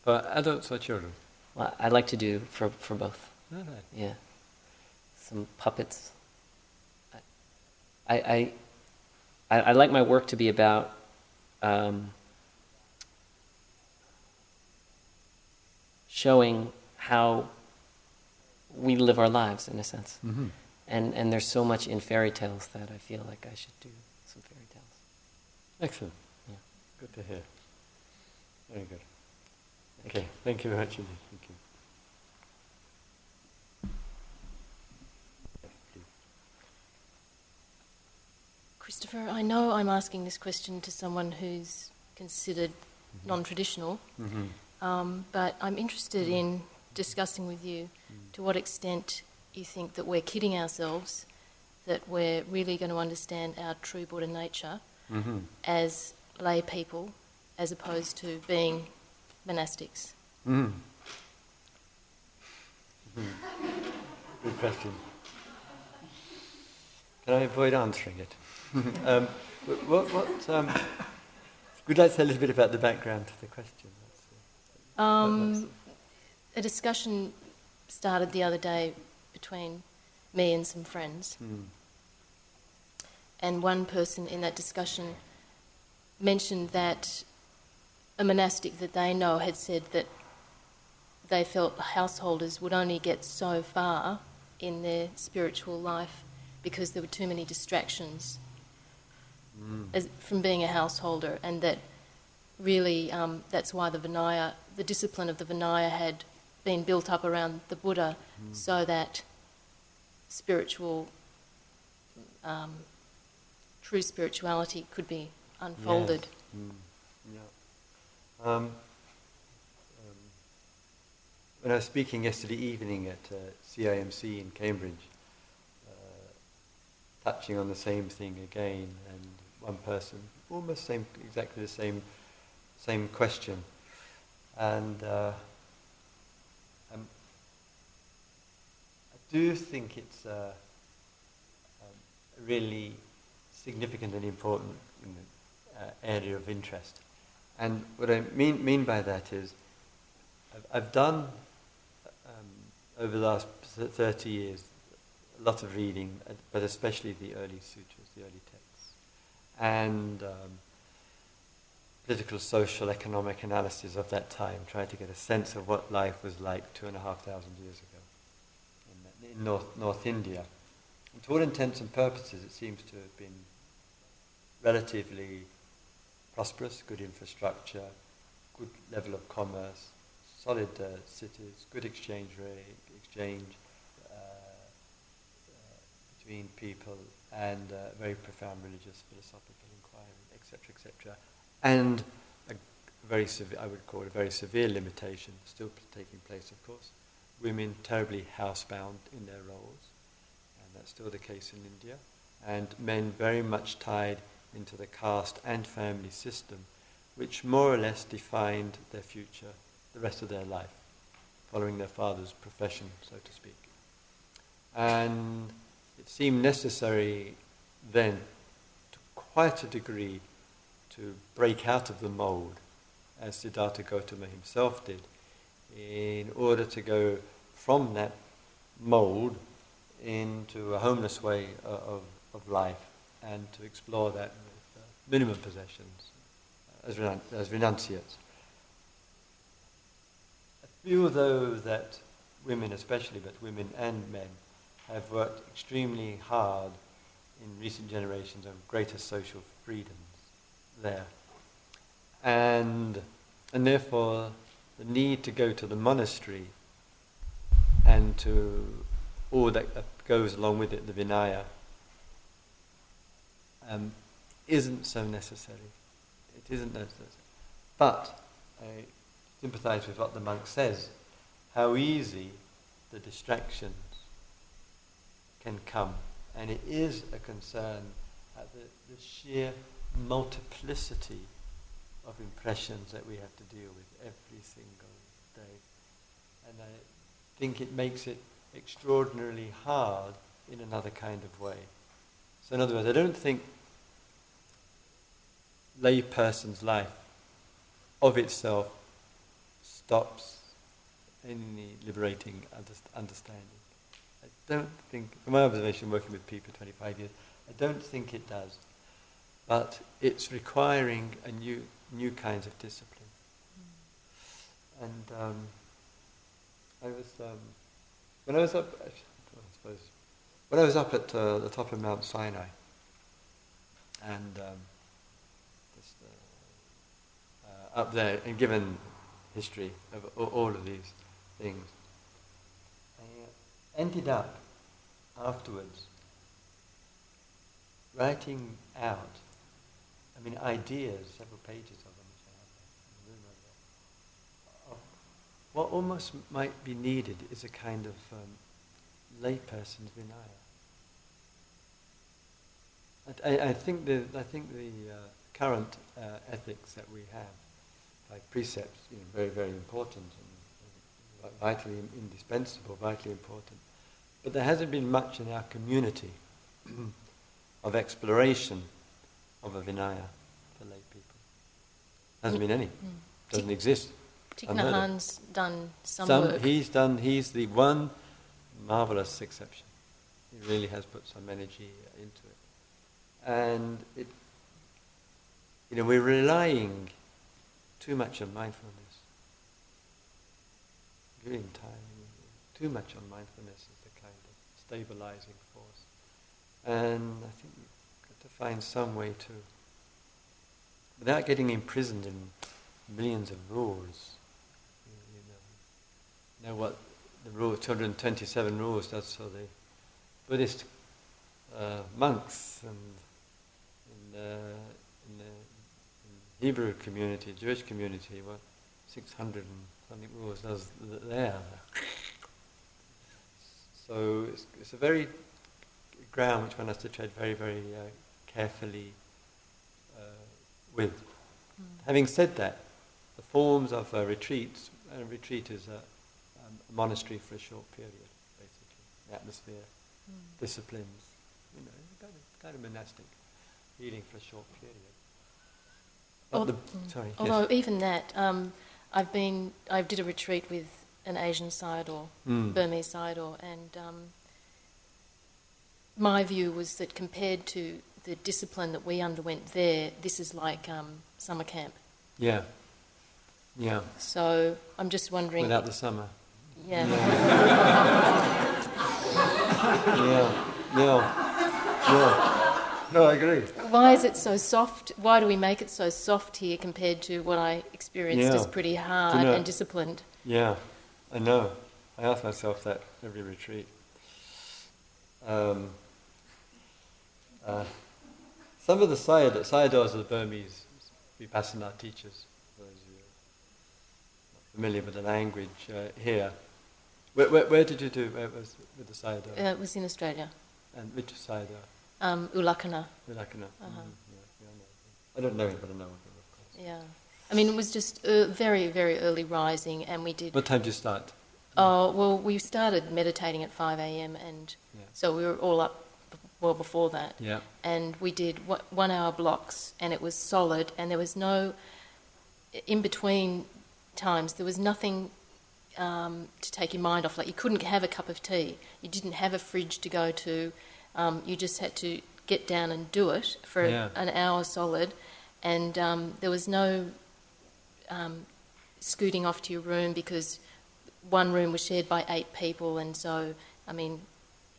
For adults or children? Well, I'd like to do for, for both. Yeah. Some puppets. I, I, I, I like my work to be about um, showing how we live our lives, in a sense. Mm-hmm. And, and there's so much in fairy tales that I feel like I should do some fairy tales. Excellent. Yeah. Good to hear. Very good. Thank okay. Thank you very much indeed. Thank you. Christopher, I know I'm asking this question to someone who's considered non traditional, Mm-hmm. Um, but I'm interested in discussing with you to what extent you think that we're kidding ourselves, that we're really going to understand our true Buddha nature Mm-hmm. as lay people as opposed to being monastics. Mm. Mhm. Good question. Can I avoid answering it? um, what, what, um, would you like to say a little bit about the background to the question? Um, a discussion started the other day between me and some friends. mm. and one person in that discussion mentioned that a monastic that they know had said that they felt householders would only get so far in their spiritual life because there were too many distractions Mm. as, from being a householder, and that really um, that's why the Vinaya, the discipline of the Vinaya, had been built up around the Buddha, Mm. so that spiritual, um, true spirituality could be unfolded. Yes. Mm. Yeah. Um, um, when I was speaking yesterday evening at uh, CIMC in Cambridge, uh, touching on the same thing again, and one person, almost same, exactly the same, same question, and uh, um, I do think it's uh, um, really significant and important you know, uh, area of interest. And what I mean, mean by that is, I've, I've done um, over the last 30 years a lot of reading, but especially the early sutras, the early texts, and um, political, social, economic analysis of that time, trying to get a sense of what life was like two and a half thousand years ago in, in North, North India. And to all intents and purposes, it seems to have been relatively prosperous, good infrastructure, good level of commerce, solid uh, cities, good exchange rate, exchange uh, uh, between people, and uh, very profound religious, philosophical inquiry, etc., etc. And a very severe, I would call it a very severe limitation, still taking place, of course. Women terribly housebound in their roles, and that's still the case in India. And men very much tied into the caste and family system, which more or less defined their future, the rest of their life, following their father's profession, so to speak. And it seemed necessary then, to quite a degree, to break out of the mold, as Siddhartha Gautama himself did, in order to go from that mold into a homeless way of, of life and to explore that with uh, minimum possessions, as, renun- as renunciates. I feel though that women, especially, but women and men, have worked extremely hard in recent generations on greater social freedoms there. And, and therefore, the need to go to the monastery and to all that goes along with it, the Vinaya, um, isn't so necessary. It isn't necessary. But I sympathize with what the monk says how easy the distractions can come. And it is a concern at the, the sheer multiplicity of impressions that we have to deal with every single day. And I think it makes it extraordinarily hard in another kind of way. So, in other words, I don't think layperson's life of itself stops any liberating understanding. I don't think, from my observation working with people 25 years, I don't think it does. But it's requiring a new, new kinds of discipline. Mm. And um, I was, um, when I was up, I suppose, when I was up at uh, the top of Mount Sinai, and um, just, uh, uh, up there, and given history of all of these things, I ended up afterwards writing out, I mean, ideas, several pages of them, which I have in the room over there, what almost might be needed is a kind of um, layperson's vinaya. I, I, think the I think the uh, current uh, ethics that we have, like precepts, you know, very very important and vitally indispensable, vitally important. But there hasn't been much in our community of exploration of a Vinaya for lay people. Hasn't been any. Mm. Doesn't exist. Thich Nhat done some, some, work. He's done. He's the one marvelous exception. He really has put some energy into it, and it. You know, we're relying too much on mindfulness. Giving time, too much on mindfulness is the kind of stabilizing force, and I think we've got to find some way to, without getting imprisoned in millions of rules know what the rule 227 rules does so the Buddhist uh, monks and in, uh, in the Hebrew community, Jewish community, what 600 and something rules does there. So it's, it's, a very ground which one has to tread very, very uh, carefully uh, with. Mm. Having said that, the forms of uh, retreats, a retreat is a a monastery for a short period, basically. The atmosphere, mm. disciplines, you know, kind of, kind of monastic healing for a short period. Although, the, sorry, although yes. even that, um, I've been, I did a retreat with an Asian Sayadaw, mm. Burmese Sayadaw, and um, my view was that compared to the discipline that we underwent there, this is like um, summer camp. Yeah. Yeah. So I'm just wondering. Without the summer. Yeah. yeah. Yeah. Yeah. No, I agree. Why is it so soft? Why do we make it so soft here compared to what I experienced yeah. as pretty hard and disciplined? Yeah, I know. I ask myself that every retreat. Um, uh, some of the Sayad, Sayadaws are the Burmese Vipassana teachers, those who are familiar with the language uh, here. Where, where, where, did you do it was with the Sayadaw? Uh, it was in Australia. And which Sayadaw? Um, Ulakana. Ulakana. Uh-huh. Mm, yeah, yeah, I, don't know him, but I know him, of course. Yeah. I mean, it was just uh, very, very early rising, and we did. What time did you start? Oh, well, we started meditating at 5 a.m., and yeah. so we were all up well before that. Yeah. And we did one hour blocks, and it was solid, and there was no. In between times, there was nothing um, to take your mind off. Like you couldn't have a cup of tea, you didn't have a fridge to go to. Um, you just had to get down and do it for yeah. an hour solid, and um, there was no um, scooting off to your room because one room was shared by eight people, and so I mean,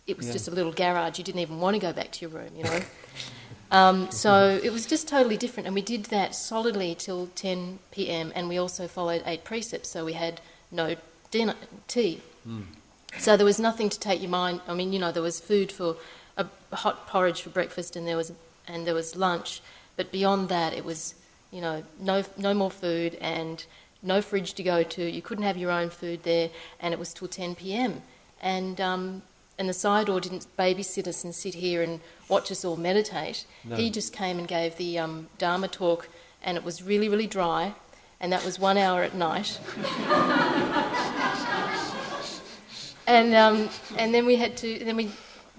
it was Yeah. just a little garage. You didn't even want to go back to your room, you know. um, so it was just totally different, and we did that solidly till 10 p.m. And we also followed eight precepts, so we had no dinner, tea. So there was nothing to take your mind. I mean, you know, there was food for a hot porridge for breakfast, and there was and there was lunch. But beyond that, it was, you know, no no more food and no fridge to go to. You couldn't have your own food there, and it was till 10 p.m. And um, and the Sayadaw didn't babysit us and sit here and watch us all meditate. No. He just came and gave the um, Dharma talk, and it was really really dry, and that was one hour at night. and um, and then we had to then we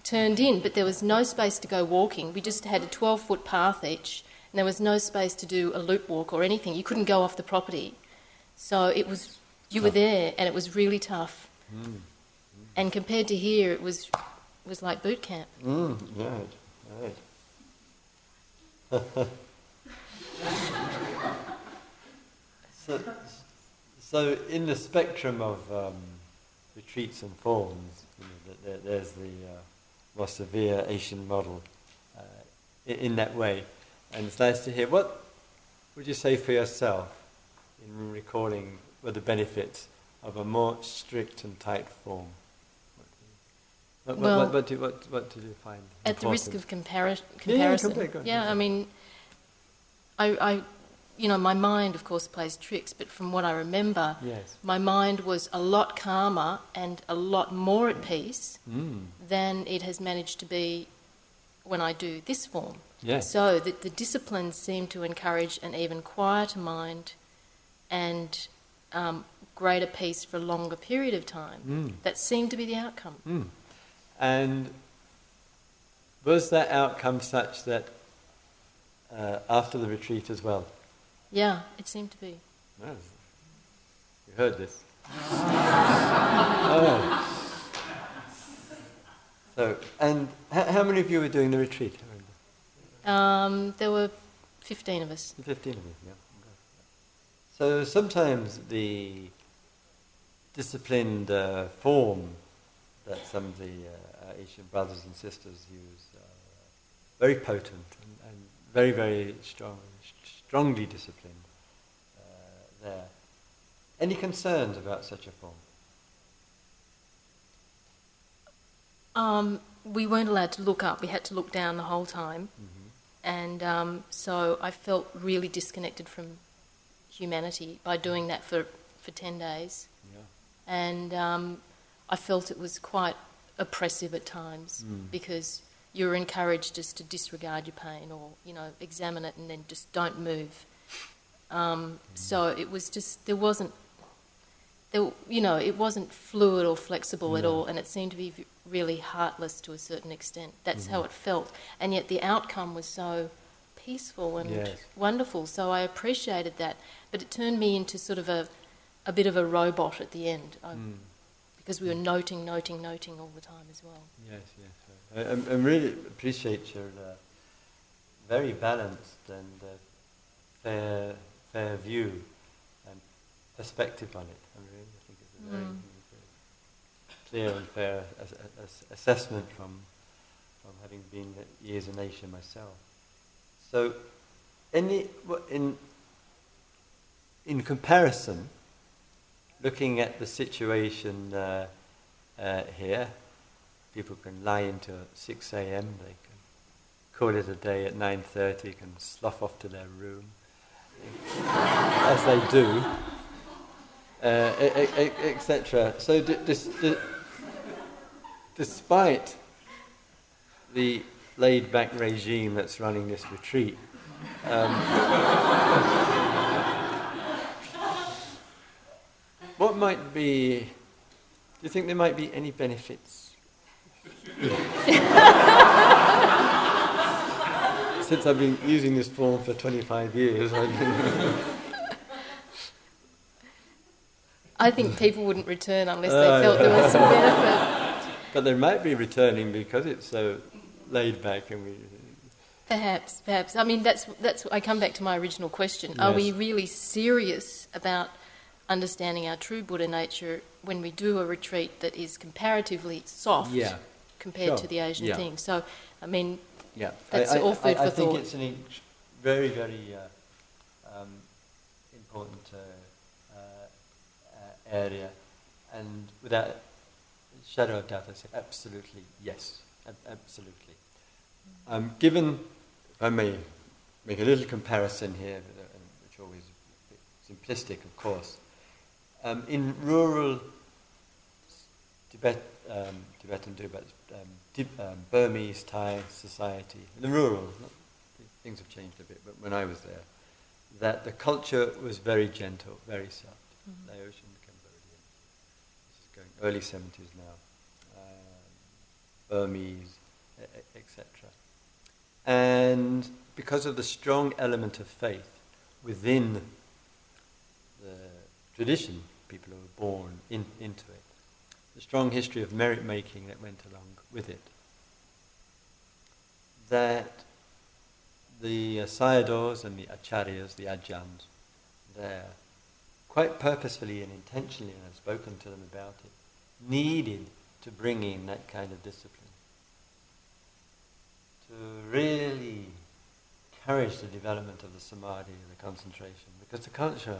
turned in, but there was no space to go walking. We just had a 12 foot path each, and there was no space to do a loop walk or anything. You couldn't go off the property, so it was you were there, and it was really tough. And compared to here, it was was like boot camp. Mm, right, right. so, so in the spectrum of um, retreats and forms, you know, there, there's the uh, more severe Asian model uh, in, that way, and it's nice to hear. What would you say for yourself in recalling were the benefits of a more strict and tight form? What, Well- what, what, what, what did you find? At the risk of compari- Yeah, yeah, comparison, go on, yeah, I mean, I, I, you know, my mind, of course, plays tricks, but from what I remember, Yes. my mind was a lot calmer and a lot more at peace Mm. than it has managed to be when I do this form. Yes. So that the disciplines seem to encourage an even quieter mind and um, greater peace for a longer period of time. Mm. That seemed to be the outcome. Mm. And was that outcome such that uh, after the retreat as well? Yeah, it seemed to be. No, you heard this. oh. So, and h- how many of you were doing the retreat? Um, there were 15 of us. 15 of you, yeah. So sometimes the disciplined uh, form that some of the uh, Asian brothers and sisters use are very potent and, and very, very strong, strongly disciplined uh, there. Any concerns about such a form? Um, we weren't allowed to look up, we had to look down the whole time. And um, so I felt really disconnected from humanity by doing that for, for 10 days. Yeah. And um, I felt it was quite oppressive at times Mm. because you're encouraged just to disregard your pain or, you know, examine it and then just don't move. Um, so it was just, there wasn't, there, you know, it wasn't fluid or flexible at all and it seemed to be really heartless to a certain extent. That's Mm-hmm. how it felt. And yet the outcome was so peaceful and Yes. wonderful. So I appreciated that. But it turned me into sort of a, a bit of a robot at the end. I, Mm. Because we were noting, noting, noting all the time as well. Yes, yes. I, I, I really appreciate your uh, very balanced and uh, fair, fair view and perspective on it. I really think it's a very, Mm. clear and fair as, as, assessment from from having been years in Asia myself. So, any what- in in comparison, looking at the situation uh, uh, here, people can lie until 6 a.m. They can call it a day at 9:30. Can slough off to their room, as they do, uh, etc. So, d- d- despite the laid-back regime that's running this retreat. Um, what might be? Do you think there might be any benefits? Since I've been using this form for 25 years, I've I think people wouldn't return unless Oh, they felt yeah. there was some benefit. but they might be returning because it's so laid back and we Perhaps, perhaps. I mean, that's that's. I come back to my original question: Are we really serious about understanding our true Buddha nature when we do a retreat that is comparatively soft Yeah. compared Sure. to the Asian Yeah. thing? So, I mean, Yeah, That's I, I, all food I, I for think thought. it's an very, very uh, um, important uh, uh, area, and without a shadow of doubt, I say absolutely yes, ab- absolutely. Um, given, if I may make a little comparison here, uh, which always is a bit simplistic, of course. Um, in rural Tibet, um, Tibetan Tibet, um, um, Burmese Thai society, the rural, things have changed a bit, but when I was there, that the culture was very gentle, very soft. Laotian, Cambodian, this is going early 70s now, um, Burmese, etc. And because of the strong element of faith within the tradition, people who were born in, into it, the strong history of merit making that went along with it, that the uh, sayadaws and the acharyas, the ajahns, there, quite purposefully and intentionally, and I've spoken to them about it, needed to bring in that kind of discipline. To really encourage the development of the samadhi, the concentration, because the culture,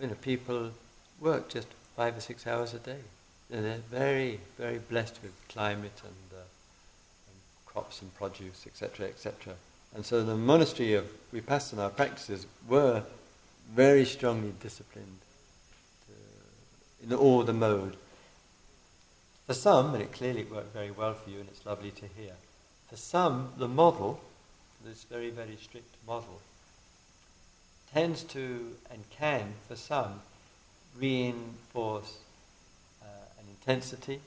you know, people work just five or six hours a day. And they're very, very blessed with climate and, uh, and crops and produce, etc., etc. And so the monastery of Vipassana practices were very strongly disciplined to, in all the mode. For some, and it clearly worked very well for you, and it's lovely to hear. For some, the model, this very, very strict model, tends to and can, for some, reinforce uh, an intensity,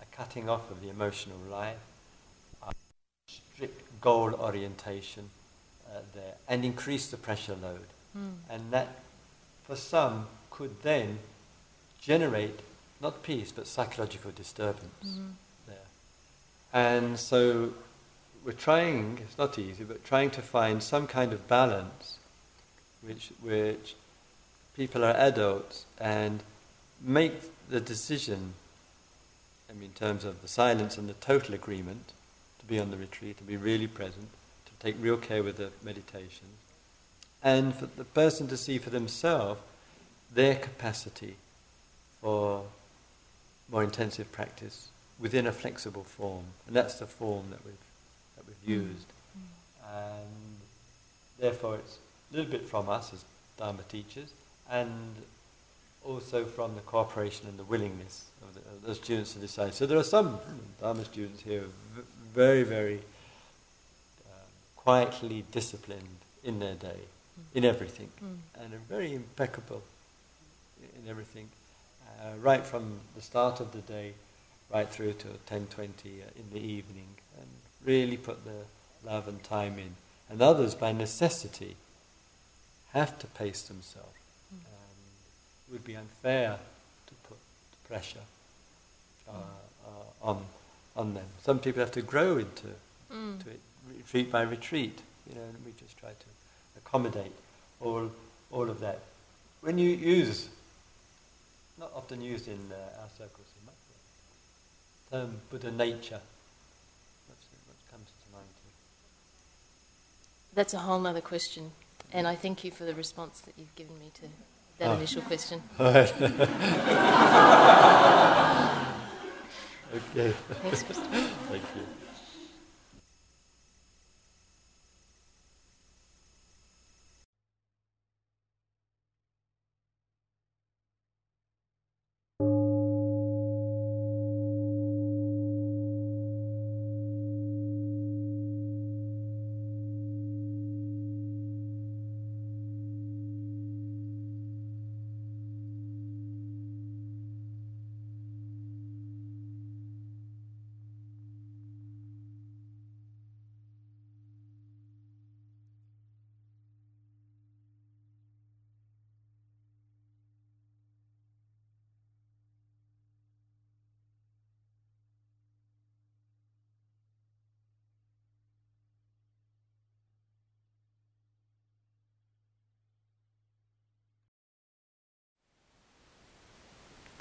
a cutting off of the emotional life, a strict goal orientation uh, there, and increase the pressure load. And that, for some, could then generate not peace but psychological disturbance there. And so we're trying, it's not easy, but trying to find some kind of balance which, which people are adults and make the decision, I mean, in terms of the silence and the total agreement, to be on the retreat, to be really present, to take real care with the meditation, and for the person to see for themselves their capacity for more intensive practice within a flexible form, and that's the form that we've that we've mm. used, and therefore it's a little bit from us as Dharma teachers, and also from the cooperation and the willingness of the, of the students to decide. So there are some Dharma students here v- very, very um, quietly disciplined in their day, in everything, and are very impeccable in everything, uh, right from the start of the day right through to 10.20 uh, in the evening, and really put the love and time in. And others, by necessity, have to pace themselves. It would be unfair to put pressure uh, uh, on, on them. Some people have to grow into Mm. to it, retreat by retreat, you know, and we just try to accommodate all, all of that. When you use, not often used in uh, our circles so much, the term Buddha nature, what's, what comes to mind to you? That's a whole other question, and I thank you for the response that you've given me to that Oh. initial question. okay. Thanks. Thank you.